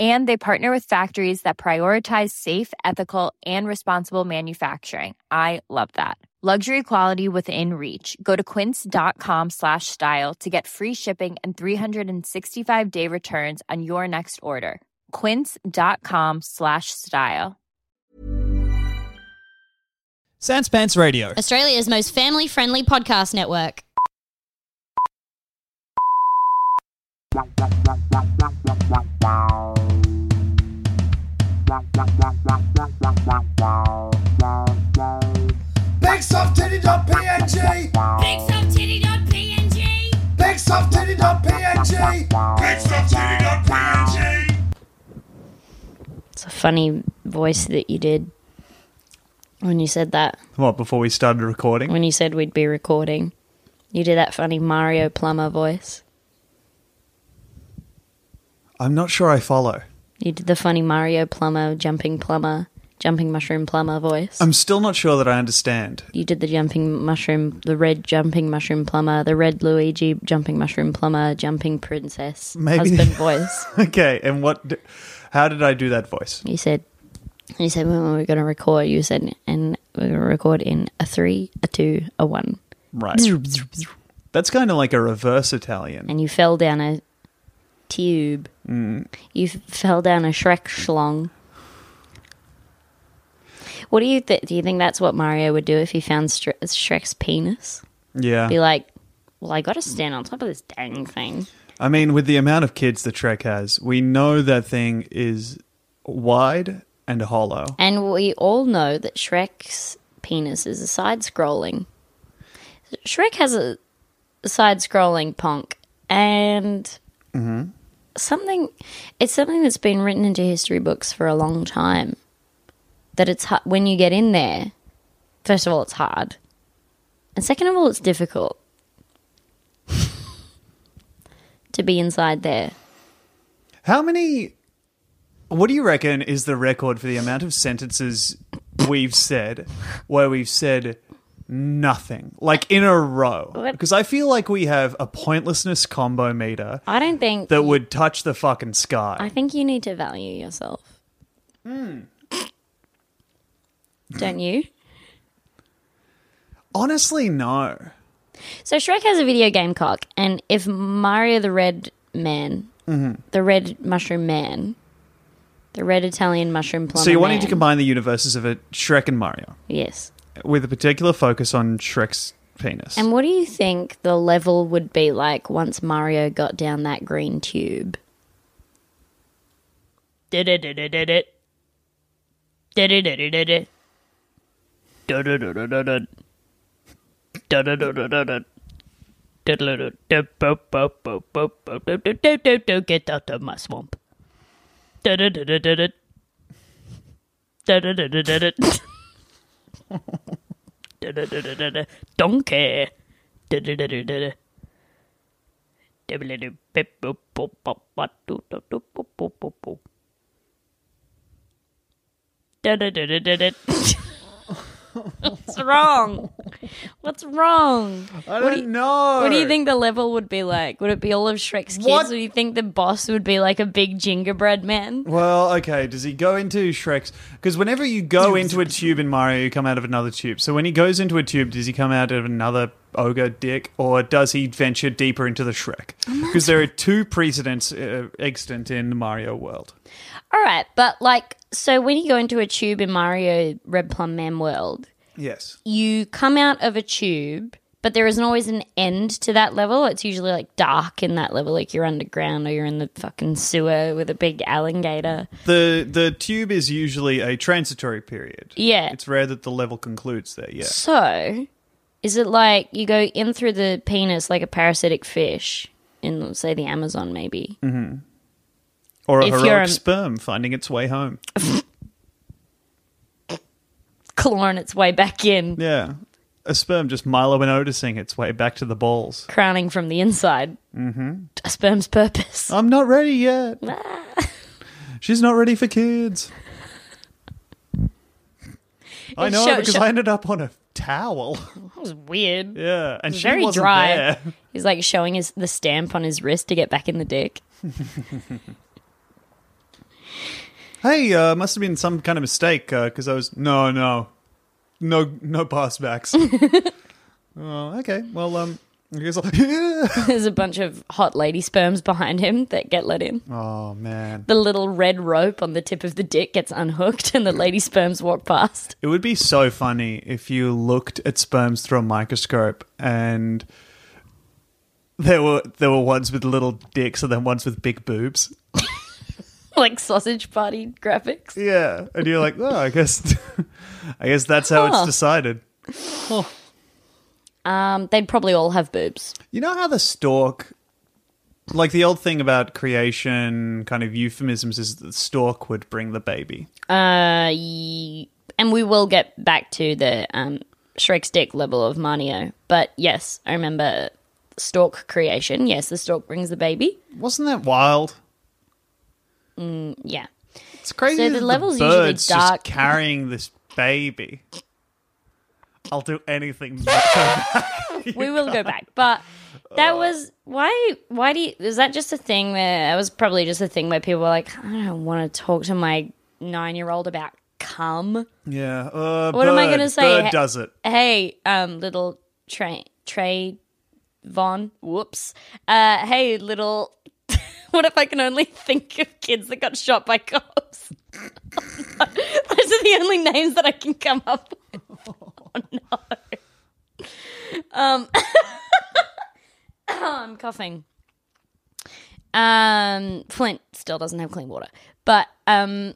And they partner with factories that prioritize safe, ethical, and responsible manufacturing. I love that. Luxury quality within reach. Go to quince.com slash style to get free shipping and 365 day returns on your next order. Quince.com slash style. Sans Pants Radio. Australia's most family friendly podcast network. BigSoftTitty.png BigSoftTitty.png BigSoftTitty.png BigSoftTitty.png It's a funny voice that you did when you said that. What, before we started recording? When you said we'd be recording. You did that funny Mario Plummer voice. I'm not sure I follow. You did the funny Mario plumber, jumping plumber, jumping mushroom plumber voice. I'm still not sure that I understand. you did the jumping mushroom, the red jumping mushroom plumber, the red Luigi jumping mushroom plumber, jumping princess Maybe- husband voice. Okay, and what? d- How did I do that voice? You said, you said when we were going to record, you said, and we're going to record in a three, a two, a one. Right. That's kind of like a reverse Italian. And you fell down a tube. Mm. You f- fell down a Shrek schlong. What do you think? Do you think that's what Mario would do if he found Shre- Shrek's penis? Yeah. Be like, well, I got to stand on top of this dang thing. I mean, with the amount of kids that Shrek has, we know that thing is wide and hollow. And we all know that Shrek's penis is a side scrolling. Shrek has a, side scrolling punk, and something. It's something that's been written into history books for a long time. That it's hu- when you get in there. First of all, it's hard, and second of all, it's difficult to be inside there. How many? What do you reckon is the record for the amount of sentences we've said where we've said nothing, like in a row? What? Because I feel like we have a pointlessness combo meter I don't think that would touch the fucking sky. I think you need to value yourself. Don't you? Honestly, no. So Shrek has a video game cock, and if Mario the Red Man, Mm-hmm. the Red Mushroom Man, the Red Italian Mushroom Plumber So you're wanting to combine the universes of a Shrek and Mario Yes. With a particular focus on Shrek's penis. And what do you think the level would be like once Mario got down that green tube? Did it, did it, did it. Did it, did it, did it. Did it, did it, did it. Did it, did it, did it. Did it, did it, did bo- bo- bo- bo- bo- do- do- do- do- do, Get out of my swamp. Did What's wrong? What's wrong? I don't do you- know. What do you think the level would be like? Would it be all of Shrek's kids? What? Or do you think the boss would be like a big gingerbread man? Well, okay. Does he go into Shrek's? Because whenever you go into a tube in Mario, you come out of another tube. So when he goes into a tube, does he come out of another ogre dick, or does he venture deeper into the Shrek? Because there are two precedents uh, extant in the Mario world. All right, but like, so when you go into a tube in Mario Red Plum Man world, Yes. you come out of a tube, but there isn't always an end to that level. It's usually like dark in that level, like you're underground or you're in the fucking sewer with a big alligator. The the tube is usually a transitory period. Yeah. It's rare that the level concludes there. Yeah. So, is it like you go in through the penis like a parasitic fish in, say, the Amazon, maybe? Or a If heroic a- sperm finding its way home. Clawing its way back in, Yeah. A sperm just Milo and Otising its way back to the balls. crowning from the inside. Mm-hmm. A sperm's purpose. I'm not ready yet. She's not ready for kids. I know Show- because show- I ended up on a towel. That was weird. Yeah, and she Very wasn't dry. there. He's like showing his the stamp on his wrist to get back in the dick. Hey, uh, must have been some kind of mistake because I was no, no, no, no pass backs. oh, okay. Well, um, I guess I'll. There's a bunch of hot lady sperms behind him that get let in. oh man, The little red rope on the tip of the dick gets unhooked, and the lady sperms walk past. it would be so funny if you looked at sperms through a microscope and there were there were ones with little dicks and then ones with big boobs. like sausage party graphics. Yeah, and you're like, oh, I guess, I guess that's how Huh. it's decided. Um, they'd probably all have boobs. You know how the stork, like the old thing about creation, kind of euphemisms, is that the stork would bring the baby. Uh, and we will get back to the um, Shrek's dick level of Mario. But yes, I remember stork creation. Yes, the stork brings the baby. Wasn't that wild? Yeah. It's crazy. So the level's usually bird's just dark. carrying this baby. I'll do anything. we will go back but that was why why do you is that just a thing where that was probably just a thing where people were like i don't want to talk to my nine year old about cum yeah. Uh, What am I gonna say? Bird does it. hey um little trey trey von whoops uh hey little what if i can only think of kids that got shot by cops those are the only names that i can come up with oh no um i'm coughing um flint still doesn't have clean water but um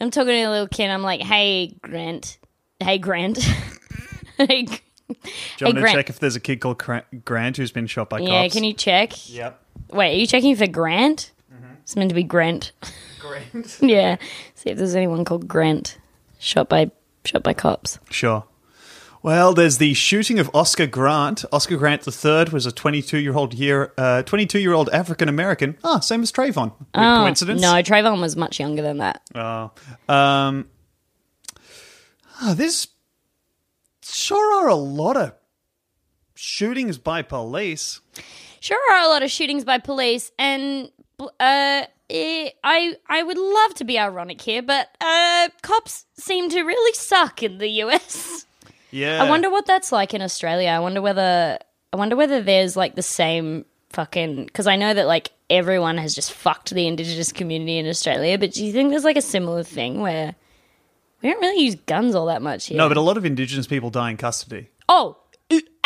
i'm talking to a little kid i'm like hey grant hey grant hey Do you Hey, want to Grant. check if there's a kid called Grant who's been shot by yeah cops? can you check Yep. wait are you checking for grant it's meant to be grant Grant. yeah see if there's anyone called grant shot by shot by cops Sure. Well, there's the shooting of Oscar Grant. Oscar Grant III was a 22 year old year, uh, 22 year old African American. Ah, same as Trayvon. Weird Oh, coincidence? no Trayvon was much younger than that Oh. Um, ah, there's sure are a lot of shootings by police. sure are a lot of shootings by police and uh eh, I I would love to be ironic here, but uh, cops seem to really suck in the US. Yeah. I wonder what that's like in Australia. I wonder whether I wonder whether there's like the same fucking because I know that like everyone has just fucked the indigenous community in Australia. But do you think there's like a similar thing where we don't really use guns all that much here? No, but a lot of Indigenous people die in custody. Oh,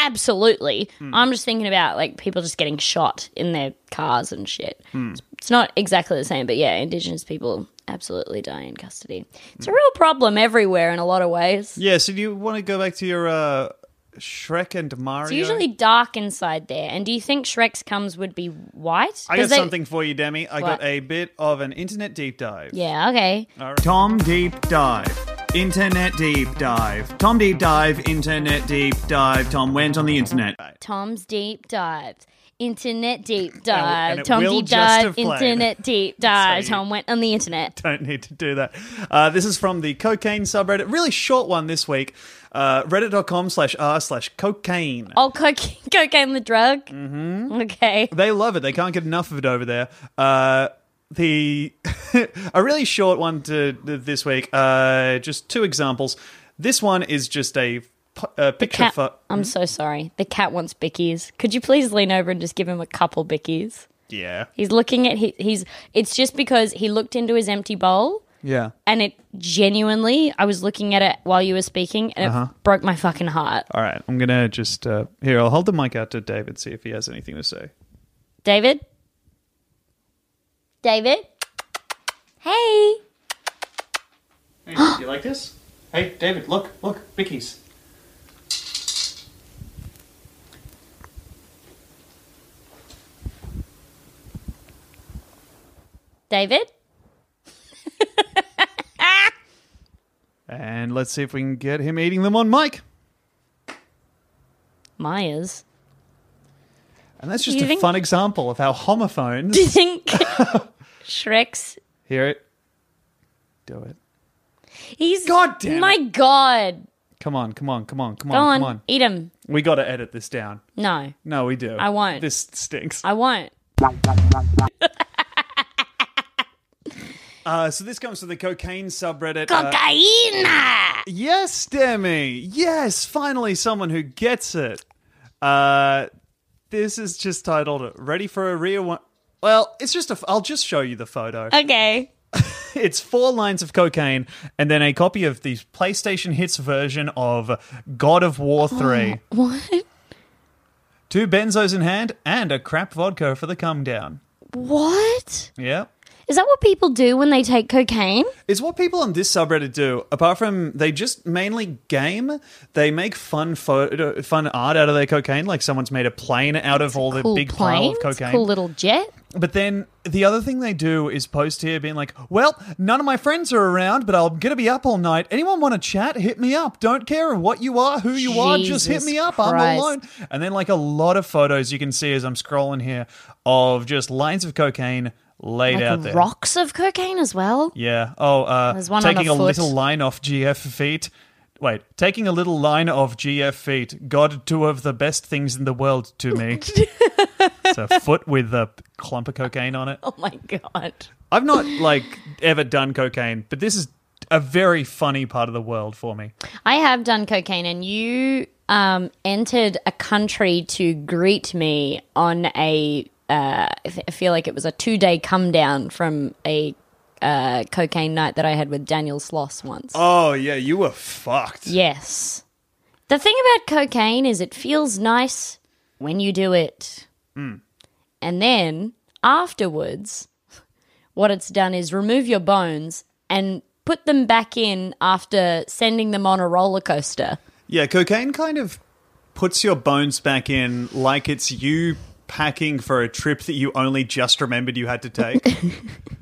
absolutely. I'm just thinking about like people just getting shot in their cars and shit. It's- It's not exactly the same, but yeah, Indigenous people absolutely die in custody. It's a real problem everywhere in a lot of ways. Yeah, so do you want to go back to your uh, Shrek and Mario? It's usually dark inside there. And do you think Shrek's comes would be white? I got they- something for you, Demi. I got a bit of an internet deep dive. Yeah, okay. Tom Deep Dive. Internet Deep Dive. Tom Deep Dive, Internet Deep Dive. Tom went on the internet. Tom's deep dives. Internet deep and dive. it Tom will deep just dive. have played. Internet deep dive. You- Tom went on the internet. Don't need to do that. Uh, this is from the cocaine subreddit. Really short one this week. Uh, Reddit.com slash r slash cocaine. Oh, cocaine, cocaine the drug. Mm-hmm. Okay. They love it. They can't get enough of it over there. Uh, the a really short one to this week. Uh, just two examples. This one is just a, a picture. Cat. pho- I'm so sorry. The cat wants bickies. Could you please lean over and just give him a couple bickies? yeah, He's looking at he, he's. It's just because he looked into his empty bowl yeah. and it genuinely. I was looking at it while you were speaking and Uh-huh. it broke my fucking heart. All right, I'm gonna just uh, here. I'll hold the mic out to David. See if he has anything to say. David. David. Hey. Hey, do you like this? Hey, David, look, look, Vicky's. David. And let's see if we can get him eating them on mic. Myers. And that's just You a think- fun example of how homophones Do you think Shrek's hear it, do it. He's God damn it. My God. Come on, come on, come on, come Go on. come on. Eat him. We got to edit this down. No, No, we do. I won't. This stinks. I won't. Uh, so this comes from the cocaine subreddit. Uh, Cocaine. yes, Demi. Yes, finally someone who gets it. Uh, this is just titled "Ready for a real one." Well, it's just a. I'll just show you the photo. Okay. It's four lines of cocaine and then a copy of the PlayStation Hits version of God of War 3. What? Two benzos in hand and a crap vodka for the come down. What? Yeah. Is that what people do when they take cocaine? It's what people on this subreddit do. Apart from they just mainly game, they make fun photo, fun art out of their cocaine. Like someone's made a plane out of all the big plane. pile of cocaine. Cool little jet. But then the other thing they do is post here being like, well, none of my friends are around, but I'm going to be up all night. Anyone want to chat? Hit me up. Don't care what you are, who you are, just hit me up. I'm alone. And then, like, a lot of photos you can see as I'm scrolling here of just lines of cocaine laid Like out there. rocks of cocaine as well. Yeah. Oh, uh, There's one on taking a a, foot. little line off GF feet. Wait, taking a little line of GF feet. God, two of the best things in the world to me. it's a foot with a clump of cocaine on it. Oh my god. I've not like ever done cocaine, but this is a very funny part of the world for me. I have done cocaine, and you um, entered a country to greet me on a. Uh, I th- I feel like it was a two day come down from a uh, cocaine night that I had with Daniel Sloss once. Oh yeah, you were fucked. Yes. The thing about cocaine is it feels nice when you do it. And then afterwards, what it's done is remove your bones and put them back in after sending them on a roller coaster. Yeah, cocaine kind of puts your bones back in like it's you packing for a trip that you only just remembered you had to take.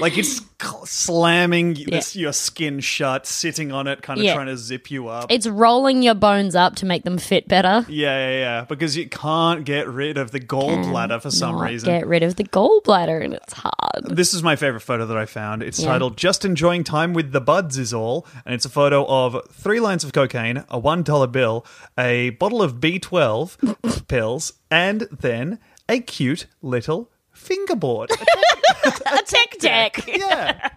like it's slamming this, your skin shut, sitting on it, kind of Yeah. trying to zip you up. It's rolling your bones up to make them fit better. yeah, yeah, yeah. Because you can't get rid of the gallbladder for some Not reason. Get rid of the gallbladder, and it's hard. This is my favorite photo that I found. It's titled Just Enjoying Time with the Buds is All. And it's a photo of three lines of cocaine, a $1 bill, a bottle of B12 pills, and then a cute little fingerboard. A tech deck. yeah.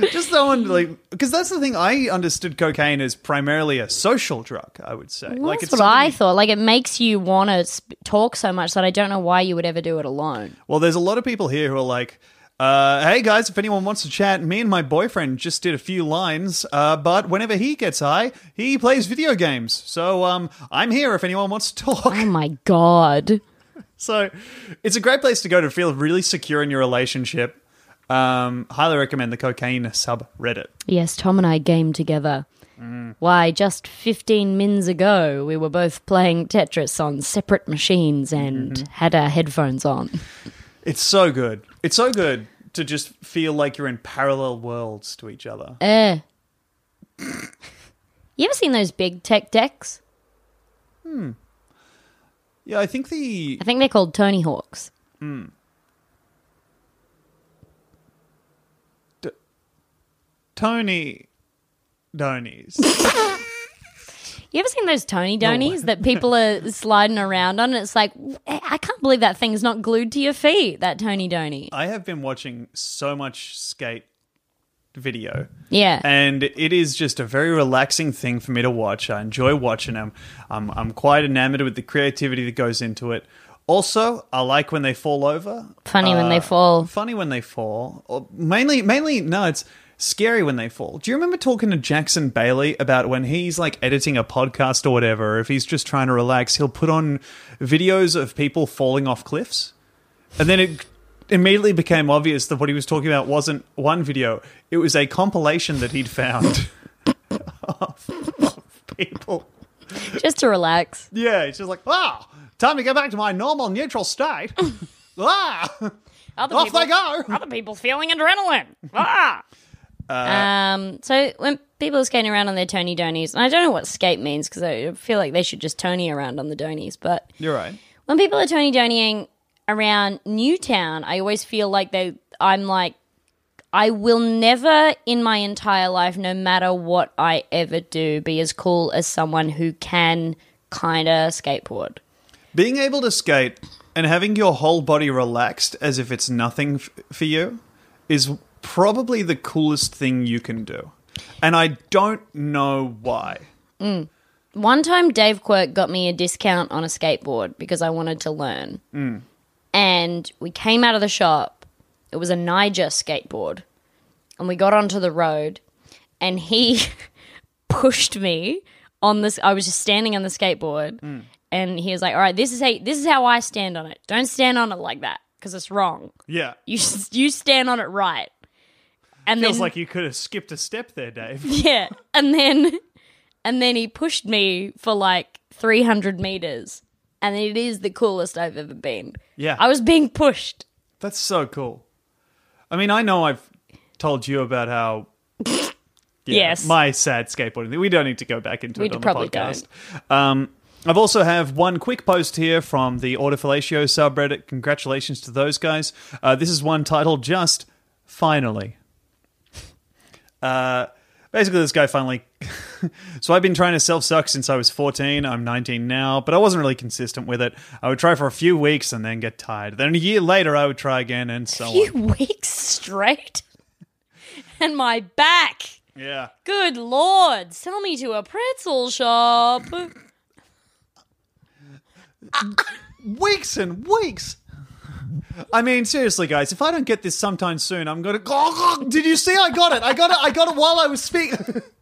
Just someone like because that's the thing. I understood cocaine as primarily a social drug. I would say, like That's it's what I you- thought. Like it makes you want to sp- talk so much that I don't know why you would ever do it alone. Well, there's a lot of people here who are like, uh, hey guys, if anyone wants to chat, me and my boyfriend just did a few lines, uh, but whenever he gets high, he plays video games. So um, I'm here if anyone wants to talk. Oh my god. So it's a great place to go to feel really secure in your relationship. Um, highly recommend the cocaine subreddit. Yes, Tom and I gamed together. Why, just 15 mins ago, we were both playing Tetris on separate machines and had our headphones on. It's so good. It's so good to just feel like you're in parallel worlds to each other. Eh. you ever seen those big tech decks? Yeah, I think the I think they're called Tony Hawks. Hmm. Tony Donies. You ever seen those Tony Donies that people are sliding around on? And it's like, I can't believe that thing's not glued to your feet, that Tony Donny. I have been watching so much skate video. Yeah. And it is just a very relaxing thing for me to watch. I enjoy watching them. I'm, I'm quite enamored with the creativity that goes into it. Also, I like when they fall over. Funny when they Uh, fall. Funny when they fall. Or mainly, mainly, no, it's scary when they fall. Do you remember talking to Jackson Bailey about when he's like editing a podcast or whatever, if he's just trying to relax, he'll put on videos of people falling off cliffs? And then it immediately became obvious that what he was talking about wasn't one video, it was a compilation that he'd found of, of people. Just to relax. Yeah, it's just like, ah, time to go back to my normal neutral state. ah, Other off they go. Other people feeling adrenaline. Ah. um. So when people are skating around on their Tony Donies, and I don't know what skate means because I feel like they should just Tony around on the Donies, but You're right. when people are Tony Donnying around Newtown, I always feel like they. I'm like, I will never in my entire life, no matter what I ever do, be as cool as someone who can kind of skateboard. Being able to skate and having your whole body relaxed as if it's nothing f- for you is probably the coolest thing you can do. And I don't know why. Mm. One time, Dave Quirk got me a discount on a skateboard because I wanted to learn. Mm. And we came out of the shop. It was a Niger skateboard. And we got onto the road. And he pushed me on this. I was just standing on the skateboard. Mm. And he was like, all right, this is, how, this is how I stand on it. Don't stand on it like that because it's wrong. Yeah. You, you stand on it right. And Feels then, like you could have skipped a step there, Dave. yeah. And then and then he pushed me for like 300 meters. And it is the coolest I've ever been. Yeah. I was being pushed. That's so cool. I mean, I know I've told you about how. Yeah, Yes. My sad skateboarding. thing. We don't need to go back into We it on probably the podcast. Um, I've also have one quick post here from the Autofellatio subreddit. Congratulations to those guys. Uh, this is one titled just "Finally." Uh, basically, this guy finally. so I've been trying to self suck since I was 14. I'm 19 now, but I wasn't really consistent with it. I would try for a few weeks and then get tired. Then a year later, I would try again, and so on. few weeks straight. and my back. Yeah. Good lord. Sell me to a pretzel shop. weeks and weeks. I mean, seriously, guys, if I don't get this sometime soon, I'm gonna. Did you see? I got it. I got it. I got it while I was speaking.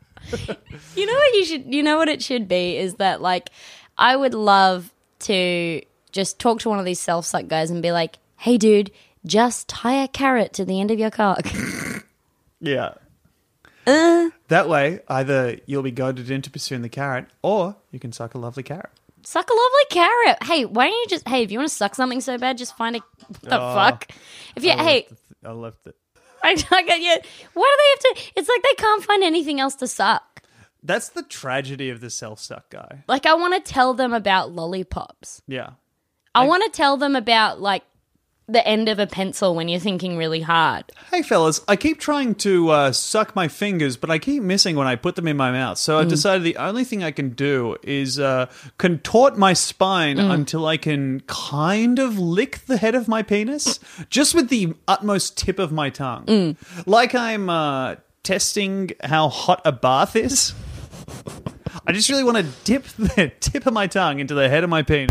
You know what you should you know what it should be is that like I would love to just talk to one of these self suck guys and be like, "Hey dude, just tie a carrot to the end of your cock." yeah. Uh. That way, either you'll be goaded into pursuing the carrot, or you can suck a lovely carrot. Suck a lovely carrot. Hey, why don't you just hey, if you want to suck something so bad, just find a what the Oh. fuck. If you hey, I left it. I, I get you. Why do they have to? It's like they can't find anything else to suck. That's the tragedy of the self-suck guy. Like I want to tell them about lollipops. Yeah. I want to tell them about like the end of a pencil when you're thinking really hard. Hey, fellas, I keep trying to uh, suck my fingers, but I keep missing when I put them in my mouth. So Mm. I've decided the only thing I can do is uh, contort my spine Mm. until I can kind of lick the head of my penis, just with the utmost tip of my tongue. Mm. Like I'm uh, testing how hot a bath is. I just really want to dip the tip of my tongue into the head of my penis.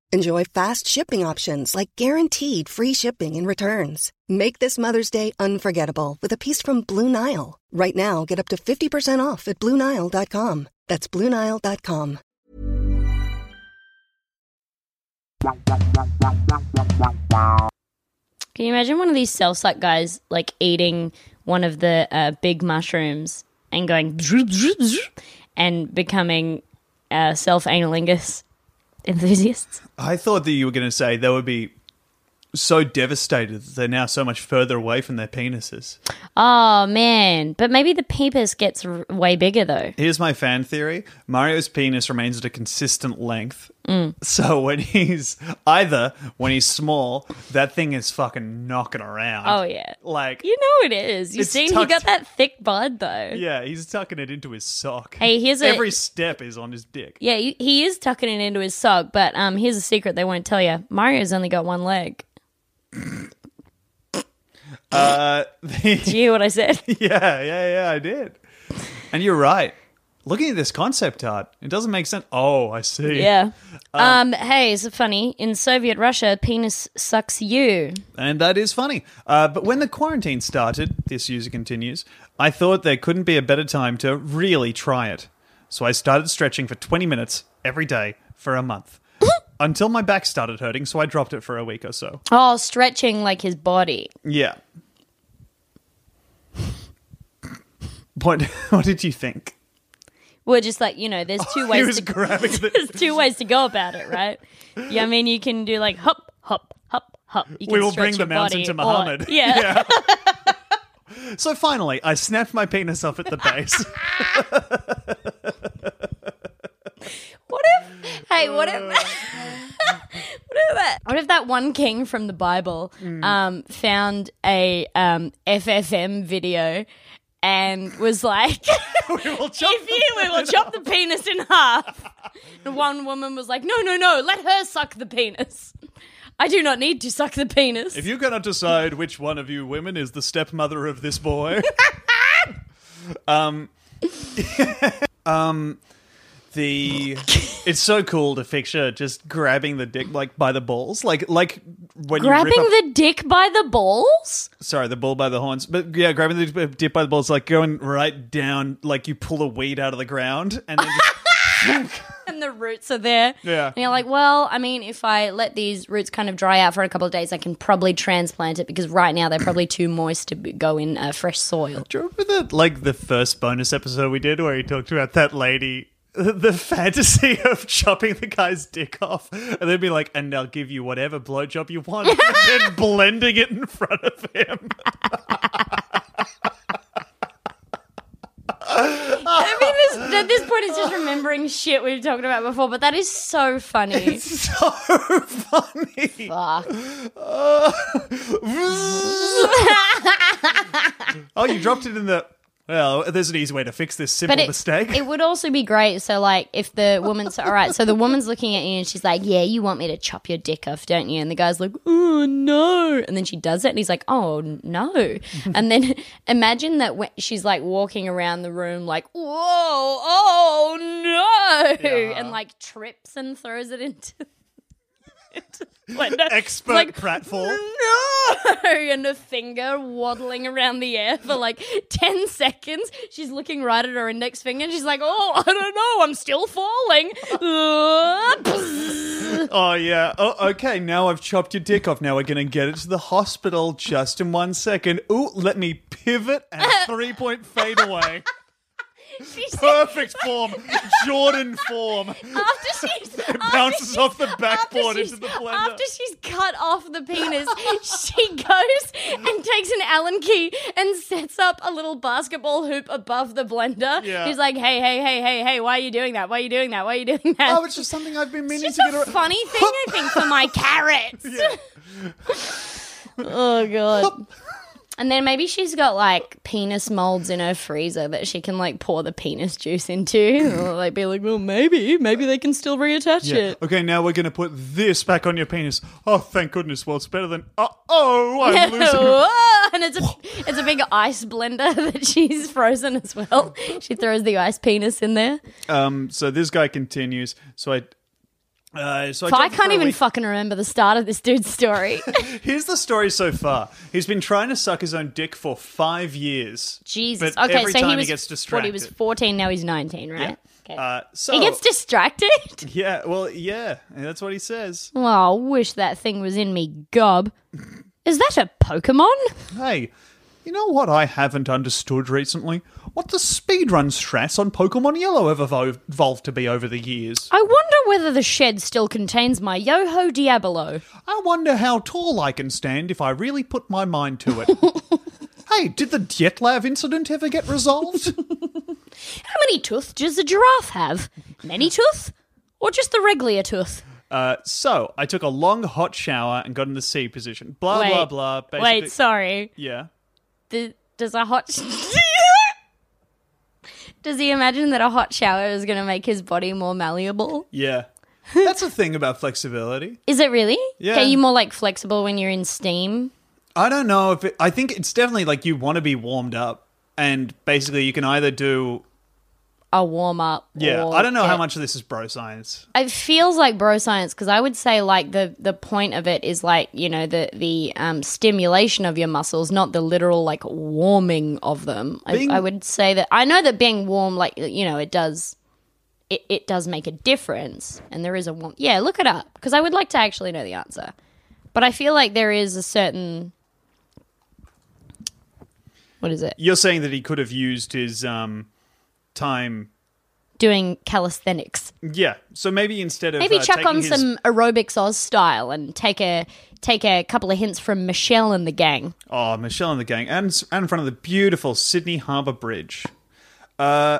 Enjoy fast shipping options like guaranteed free shipping and returns. Make this Mother's Day unforgettable with a piece from Blue Nile. Right now, get up to 50% off at BlueNile.com. That's BlueNile.com. Can you imagine one of these self-suck guys like eating one of the uh, big mushrooms and going and becoming uh, self-analingus enthusiasts? I thought that you were going to say they would be so devastated that they're now so much further away from their penises. Oh man, but maybe the peepus gets r- way bigger though. Here's my fan theory Mario's penis remains at a consistent length. Mm. So when he's either when he's small, that thing is fucking knocking around. Oh yeah, Like, you know it is. You It's seen he tucked- got that thick bud though. yeah, he's tucking it into his sock. Hey, here's a- Every step is on his dick. Yeah, he- is tucking it into his sock, but um, here's a secret they won't tell you. Mario's only got one leg. Uh, Did you hear what I said? yeah, yeah, yeah, I did. And you're right. Looking at this concept art, it doesn't make sense. Oh, I see. yeah. Um, hey, is it funny? In Soviet Russia, penis sucks you. And that is funny. Uh, but when the quarantine started, this user continues, I thought there couldn't be a better time to really try it. So I started stretching for 20 minutes every day for a month. Until my back started hurting, so I dropped it for a week or so. Oh, stretching like his body. Yeah. What, what did you think? We're just like you know, there's two he ways. was to, grabbing there's two ways to go about it, right? Yeah, I mean, you can do like hop, hop, hop, hop. You can We will stretch bring the your mountain body, to or- Muhammad. yeah. So finally, I snapped my penis off at the base. What if? Hey, what if? what if that? What if that one king from the Bible um, found a um, FFM video and was like, we will chop "If you, we will chop the penis in half." And one woman was like, "No, no, no, let her suck the penis. I do not need to suck the penis." If you cannot decide which one of you women is the stepmother of this boy, um, um, the it's so cool to picture just grabbing the dick like by the balls, like like when Grabbing you rip the dick by the balls? sorry the bull by the horns, but yeah, grabbing the dick by the balls, like going right down, like you pull a weed out of the ground and then. Just, and the roots are there. Yeah. And you're like, well, I mean, if I let these roots kind of dry out for a couple of days, I can probably transplant it because right now they're probably too moist to go in uh, fresh soil. Do you remember the like the first bonus episode we did where he talked about that lady? the fantasy of chopping the guy's dick off and then be like, and I'll give you whatever blowjob you want, and then blending it in front of him. I mean, this, at this point, it's just remembering shit we've talked about before, but that is so funny. It's so funny. Fuck. Uh, oh, you dropped it in the. Well, there's an easy way to fix this simple But it, mistake. it would also be great. So, like, if the woman's all right, so the woman's looking at you and she's like, "Yeah, you want me to chop your dick off, don't you?" And the guy's like, "Oh no!" And then she does it, and he's like, "Oh no!" and then imagine that when she's like walking around the room, like, "Whoa, oh no!" Yeah. and like trips and throws it into. blender. Expert Like, pratfall. no! And a finger waddling around the air for like 10 seconds. She's looking right at her index finger and she's like, oh, I don't know, I'm still falling. Oh yeah. Oh, okay. Now I've chopped your dick off. Now we're gonna get it to the hospital just in one second. Ooh, let me pivot and three point fade away. She's- Perfect form, Jordan form. after she's it bounces off the backboard into the blender. After she's cut off the penis, she goes and takes an Allen key and sets up a little basketball hoop above the blender. Yeah. He's like, "Hey, hey, hey, hey, hey! Why are you doing that? Why are you doing that? Why are you doing that?" Oh, it's just something I've been meaning It's to just get a around. funny thing, I think, for my carrots. oh god. And then maybe she's got like penis molds in her freezer that she can like pour the penis juice into. Or like be like, well, maybe, maybe they can still reattach Yeah. it. Okay, now we're gonna put this back on your penis. Oh, thank goodness. Well, it's better than. Uh oh, I'm losing. Whoa! and it's a it's a big ice blender that she's frozen as well. She throws the ice penis in there. Um. So this guy continues. So I. Uh, so I, I can't even fucking remember the start of this dude's story. Here's the story so far. He's been trying to suck his own dick for five years. Jesus. But okay, every so time he was gets what, he was 14, now he's 19, right? Okay. Uh, so he gets distracted. yeah, well, yeah, that's what he says. Oh, I wish that thing was in me gob. Is that a Pokemon? Hey, you know what I haven't understood recently? What the speedrun stress on Pokemon Yellow have evolved to be over the years. I wonder whether the shed still contains my Yoho Diablo. I wonder how tall I can stand if I really put my mind to it. hey, did the Dyatlov incident ever get resolved? How many tooth does a giraffe have? Many tooth? Or just the regular tooth? uh, so, I took a long hot shower and got in the C position. Blah, Wait. blah, blah. Basically, Wait, sorry. Yeah. The, does a hot. does he imagine that a hot shower is going to make his body more malleable? Yeah. That's the thing about flexibility. Is it really? Yeah. Are you more like flexible when you're in steam? I don't know if it, I think it's definitely like you want to be warmed up, and basically you can either do. A warm up. Yeah, I don't know how much of this is bro science. It feels like bro science because I would say like the the point of it is like you know the the um, stimulation of your muscles, not the literal like warming of them. I, I would say that I know that being warm, like you know, it does. It, it does make a difference, and there is a warm. Yeah, look it up because I would like to actually know the answer, but I feel like there is a certain. What is it? You're saying that he could have used his um, time. Doing calisthenics. Yeah, so maybe instead of Maybe uh, chuck on his- some aerobics Oz style and take a take a couple of hints from Michelle and the gang. Oh, Michelle and the gang, and, and in front of the beautiful Sydney Harbour Bridge. Uh,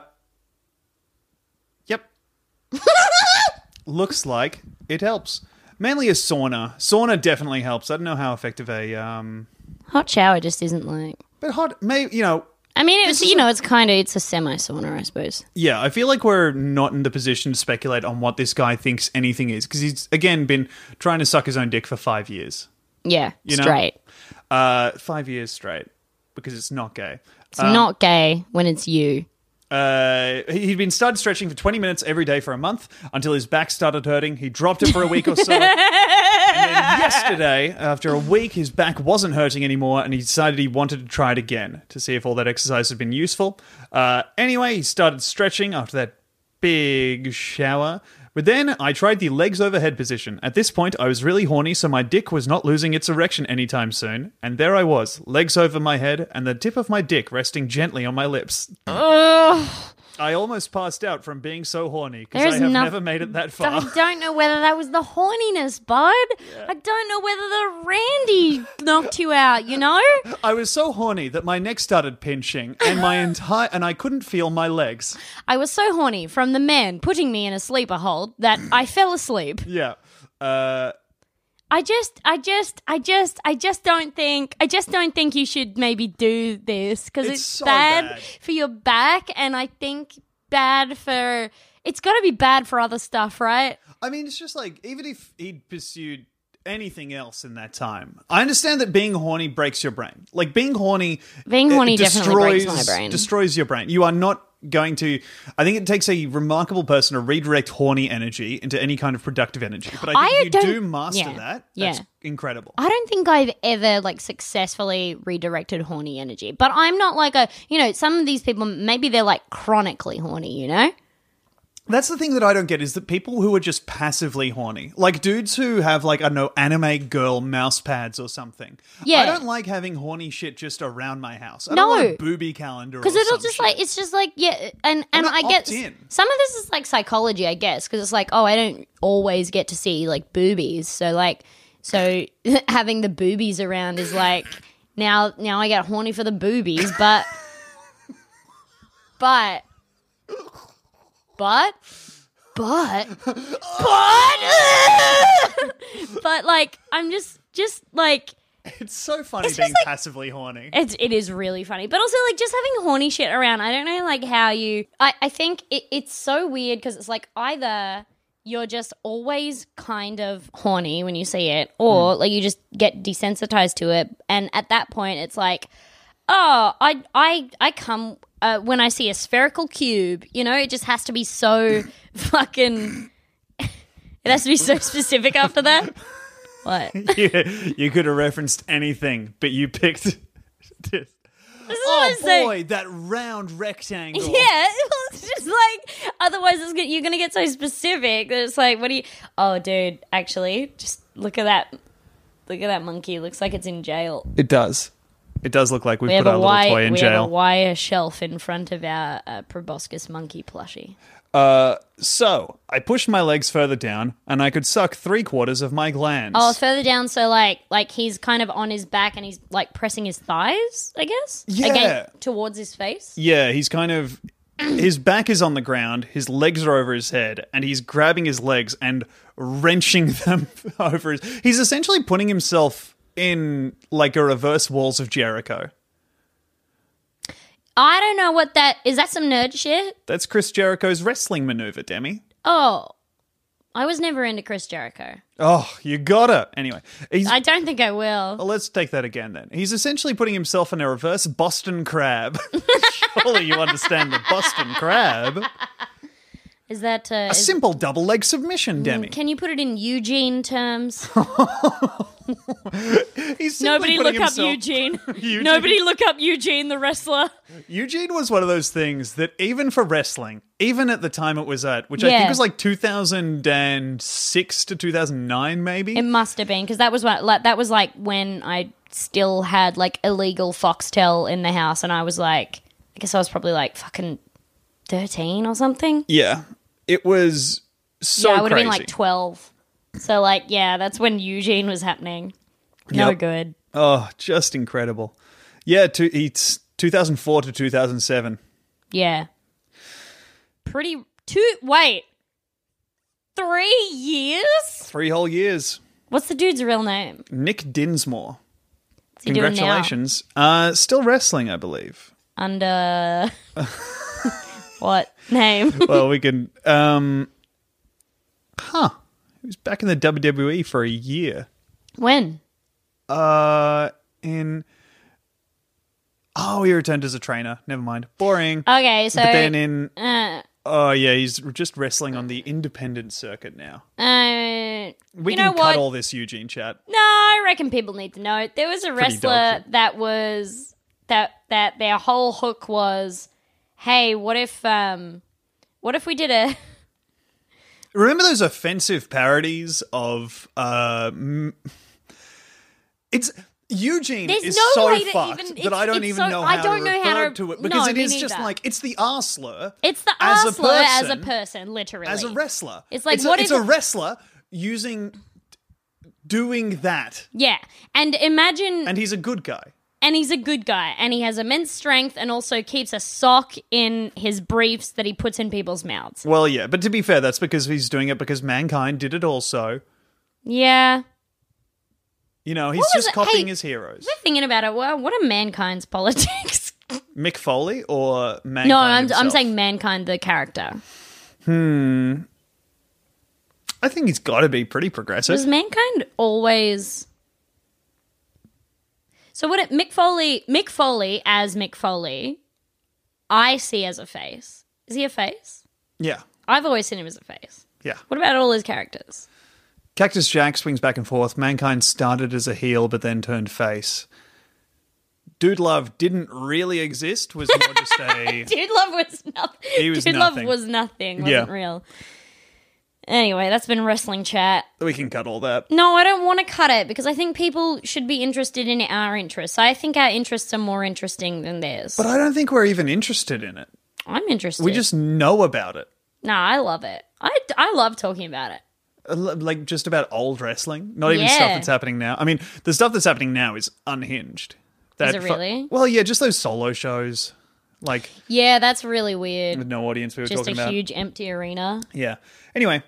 yep. Looks like it helps. Mainly a sauna. Sauna definitely helps. I don't know how effective a um, Hot shower just isn't like. but hot. Maybe you know. I mean, it's you know, it's kind of it's a semi sauna, I suppose. Yeah, I feel like we're not in the position to speculate on what this guy thinks anything is because he's again been trying to suck his own dick for five years. Yeah, You know? straight. Uh, five years straight because it's not gay. It's not gay when it's you. Uh, he'd been started stretching for 20 minutes every day for a month until his back started hurting. He dropped it for a week or so. yesterday, after a week, his back wasn't hurting anymore and he decided he wanted to try it again to see if all that exercise had been useful. Uh, anyway, he started stretching after that big shower. But then I tried the legs overhead position. At this point, I was really horny, so my dick was not losing its erection anytime soon. And there I was, legs over my head, and the tip of my dick resting gently on my lips. I almost passed out from being so horny because I have no- never made it that far. I don't know whether that was the horniness, bud. I don't know whether the Randy knocked you out, you know? I was so horny that my neck started pinching and my entire and I couldn't feel my legs. I was so horny from the man putting me in a sleeper hold that I fell asleep. Yeah. Uh I just, I just, I just, I just don't think, I just don't think you should maybe do this because It's it's, so bad, bad. for your back, and I think bad for. It's got to be bad for other stuff, right? I mean, it's just like even if he'd pursued anything else in that time, I understand that being horny breaks your brain. Like being horny, Being horny definitely breaks destroys- my brain. Destroys your brain. You are not going to. I think it takes a remarkable person to redirect horny energy into any kind of productive energy. But I think I you do master yeah, that, yeah. that's incredible. I don't think I've ever like successfully redirected horny energy, but I'm not like a, you know, some of these people maybe they're like chronically horny, you know? That's the thing that I don't get is that people who are just passively horny, like dudes who have like I don't know anime girl mouse pads or something. Yeah. I don't like having horny shit just around my house. I No. don't want a booby calendar Because it'll some just shit. like it's just like yeah, and and I get in. some of this is like psychology, I guess, because it's like oh, I don't always get to see like boobies, so like so having the boobies around is like now now I get horny for the boobies, but but but but but but like I'm just just like It's so funny It's being like- passively horny. it's it is really funny, but also like just having horny shit around. I don't know like how you. I I think it, it's so weird because it's like either you're just always kind of horny when you see it, or hmm. like you just get desensitized to it, and at that point it's like, oh, I I I come. Uh, when I see a spherical cube, you know, it just has to be so fucking. It has to be so specific after that. What? you, you could have referenced anything, but you picked. this. This is what Oh I'm saying. boy, that round rectangle. Yeah, it's just like otherwise it's gonna, you're gonna get so specific that it's like, what do you? Oh, dude, actually, just look at that. Look at that monkey. Looks like it's in jail. It does. It does look like we, We put our a little wire. toy in We have a wire shelf in front of our uh, proboscis monkey plushie. Uh, so I pushed my legs further down, and I could suck three quarters of my glands. Oh, it's further down, so like, like he's kind of on his back and he's like pressing his thighs, I guess. Yeah. Again, towards his face. Yeah, he's kind of. His back is on the ground, his legs are over his head, and he's grabbing his legs and wrenching them over his. He's essentially putting himself in like a reverse walls of Jericho. I don't know what that is. That some nerd shit? That's Chris Jericho's wrestling maneuver, Demi. Oh, I was never into Chris Jericho. Oh, you gotta. Anyway, he's. I don't think I will. well, let's take that again then. He's essentially putting himself in a reverse Boston crab. Surely you understand the Boston crab. Is that uh, A is- simple double leg submission, Demi. Can you put it in Eugene terms? He's Nobody look up himself- Eugene. Eugene. Nobody look up Eugene the wrestler. Eugene was one of those things that even for wrestling, even at the time it was at, which I think was like 2006 to 2009, maybe. It must have been because that was what like that was like when I still had like illegal Foxtel in the house, and I was like, I guess I was probably like fucking thirteen or something. yeah, it was so yeah, I would have crazy. been like twelve. So like, yeah, that's when Eugene was happening. No Yep. good. oh, just incredible. Yeah, to, it's 2004 to 2007. Yeah. Pretty two wait. Three years? Three whole years. What's the dude's real name? Nick Dinsmore. What's he doing now? Congratulations. Uh, still wrestling, I believe. Under what name? well, we can. Um, huh. He was back in the WWE for a year. when? Uh, in. Oh, he returned as a trainer. Never mind. Boring. Okay, so but then in. uh, Oh, yeah, he's just wrestling on the independent circuit now. uh, We you can know cut what? all this Eugene chat. No, I reckon people need to know. There was a wrestler that was that that their whole hook was, hey, what if um, what if we did a Remember those offensive parodies of uh m- it's Eugene There's is no so way to fucked even- that it's- I don't it's even so- know I how don't to know refer how to- to it because no, it me is just neither. like it's the R slur. It's the as a as a person- person, literally. as a wrestler. It's like, it's a, what it's if- a wrestler using doing that, Yeah, and imagine, and he's a good guy. And he's a good guy, and he has immense strength, and also keeps a sock in his briefs that he puts in people's mouths. Well, yeah, but to be fair, that's because he's doing it because mankind did it also. Yeah, You know, he's just it? copying Hey, his heroes. We're thinking about it, well, what are mankind's politics? Mick Foley or mankind no, I'm I'm saying mankind, the character. Hmm. I think he's got to be pretty progressive. Was mankind always? So what? It, Mick Foley, Mick Foley as Mick Foley, I see as a face. Is he a face? yeah, I've always seen him as a face. yeah. What about all his characters? Cactus Jack swings back and forth. Mankind started as a heel, but then turned face. Dude Love didn't really exist. Was more just a Dude Love was nothing. He was Dude nothing. Love was nothing. Wasn't Yeah. real. Anyway, that's been wrestling chat. we can cut all that. No, I don't want to cut it because I think people should be interested in our interests. I think our interests are more interesting than theirs. But I don't think we're even interested in it. I'm interested. We just know about it. no, I love it. I, I love talking about it. Like just about old wrestling, not even Yeah. stuff that's happening now. I mean, the stuff that's happening now is unhinged. That it fu- really? well, yeah, just those solo shows, like Yeah, that's really weird. with no audience. We were Just a talking about. huge empty arena. Yeah. Anyway,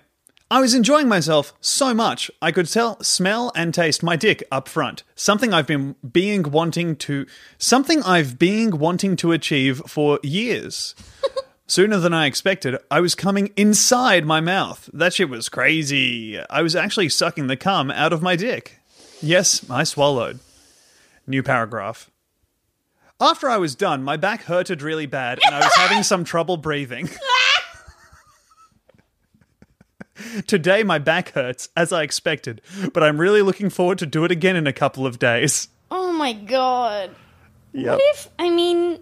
I was enjoying myself so much I could tell, smell, and taste my dick up front. Something I've been being wanting to, something I've being wanting to achieve for years. Sooner than I expected, I was coming inside my mouth. That shit was crazy. I was actually sucking the cum out of my dick. Yes, I swallowed. New paragraph. After I was done, my back hurted really bad and I was having some trouble breathing. Today, my back hurts, as I expected, but I'm really looking forward to do it again in a couple of days. Oh my god. Yep. What if, I mean,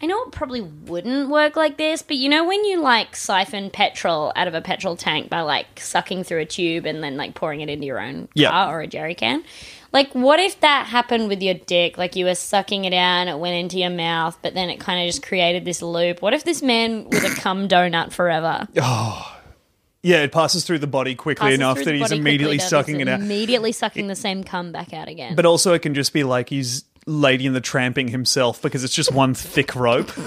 I know it probably wouldn't work like this, but you know when you like siphon petrol out of a petrol tank by like sucking through a tube and then like pouring it into your own car or a jerry can? Like, what if that happened with your dick? Like, you were sucking it out and it went into your mouth, but then it kind of just created this loop. What if this man was a cum donut forever? Oh, Yeah, it passes through the body quickly Passes enough through that the he's body immediately quickly, sucking it out. Immediately sucking the same cum back out again. But also, it can just be like he's Lady in the Tramping himself because it's just one thick rope. I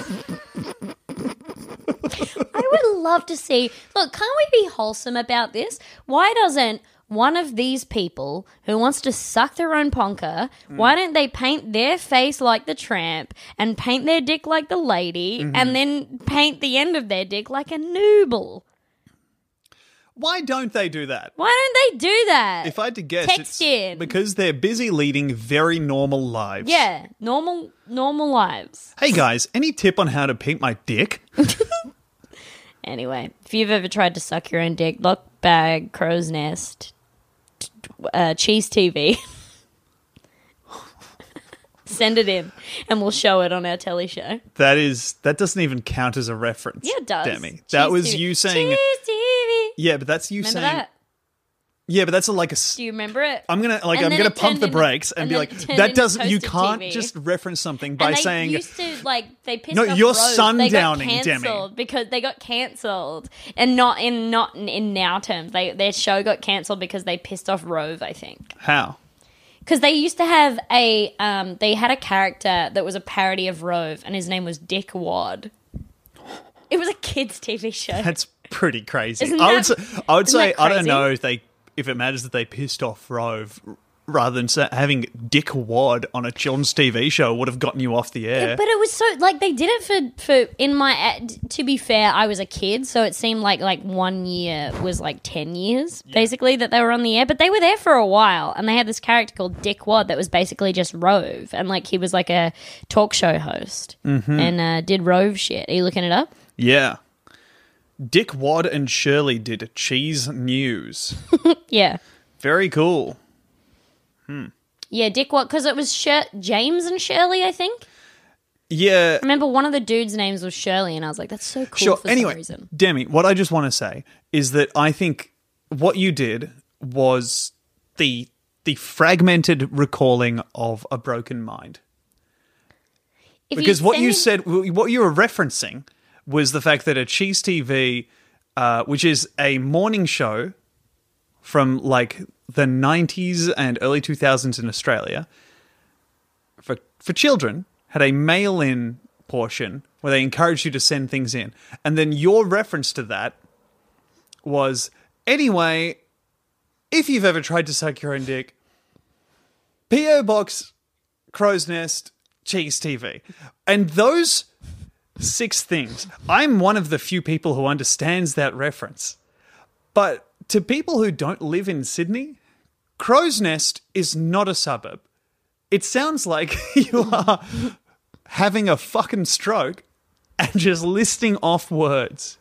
would love to see. Look, can't we be wholesome about this? Why doesn't one of these people who wants to suck their own ponker, mm. why don't they paint their face like the tramp and paint their dick like the lady mm-hmm. and then paint the end of their dick like a nooble? Why don't they do that? Why don't they do that? If I had to guess, Text it's in. because they're busy leading very normal lives. yeah, normal normal lives. Hey guys, any tip on how to paint my dick? Anyway, if you've ever tried to suck your own dick, lock bag, crow's nest, t- uh, cheese TV, send it in, and we'll show it on our telly show. That is that doesn't even count as a reference. Yeah, it does. Demi. That was TV. you saying cheese TV. Yeah, but that's you Remember saying that? Yeah, but that's a, like a s- Do you remember it? I'm gonna like And I'm then gonna it pump turned the into- brakes and, and be then like turned that into doesn't you toasted can't TV. just reference something by and they saying used to like they pissed No, off you're Rove. They got sundowning, Demi. cancelled because they got cancelled and not in not in, in now terms. They their show got cancelled because they pissed off Rove. I think how. Because they used to have a um they had a character that was a parody of Rove and his name was Dick Wad. It was a kids TV show. That's pretty crazy. Isn't I would say, I would say I don't know if they if it matters that they pissed off Rove rather than having Dick Wad on a children's TV show would have gotten you off the air. But it was so like they did it for for in my uh, to be fair, I was a kid, so it seemed like like one year was like ten years basically that they were on the air. But they were there for a while, and they had this character called Dick Wad that was basically just Rove, and like he was like a talk show host Mm-hmm. and uh, did Rove shit. Are you looking it up? yeah. Dick Wad and Shirley did Cheese News. Yeah, Very cool. Yeah, Dick Wad because it was Shir- James and Shirley, I think. Yeah. I Remember, one of the dudes' names was Shirley, and I was like, "That's so cool." Sure. For Anyway, some reason. Demi, what I just want to say is that I think what you did was the the fragmented recalling of a broken mind. If Because what you said, what you were referencing was the fact that a Cheese TV, uh, which is a morning show from like the 90s and early 2000s in Australia, for, for children, had a mail in portion where they encouraged you to send things in. And then your reference to that was anyway, if you've ever tried to suck your own dick, P.O. Box, Crow's Nest, Cheese TV. And those six things, I'm one of the few people who understands that reference. But to people who don't live in Sydney, Crow's Nest is not a suburb. It sounds like you are having a fucking stroke and just listing off words.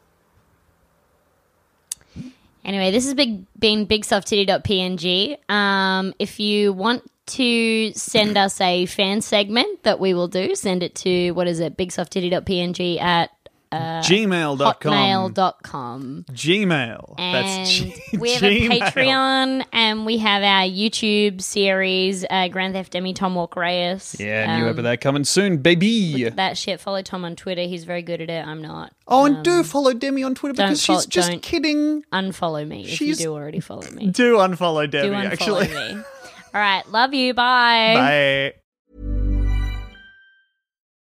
Anyway, this has big, been bigsofttitty.png. Um, if you want to send us a fan segment that we will do, send it to, what is it, bigsofttitty.png at Gmail.com. hotmail.com. Gmail. And That's G- we have a Patreon and we have our YouTube series, uh, Grand Theft Demi Tom Walker Reyes. Yeah, new Um, episode that coming soon, baby. That shit. Follow Tom on Twitter. He's very good at it. I'm not. Oh, and do follow Demi on Twitter because she's just kidding. Unfollow me if She's- you do already follow me. Do unfollow Do Demi, unfollow actually. me. All right. Love you. Bye. Bye.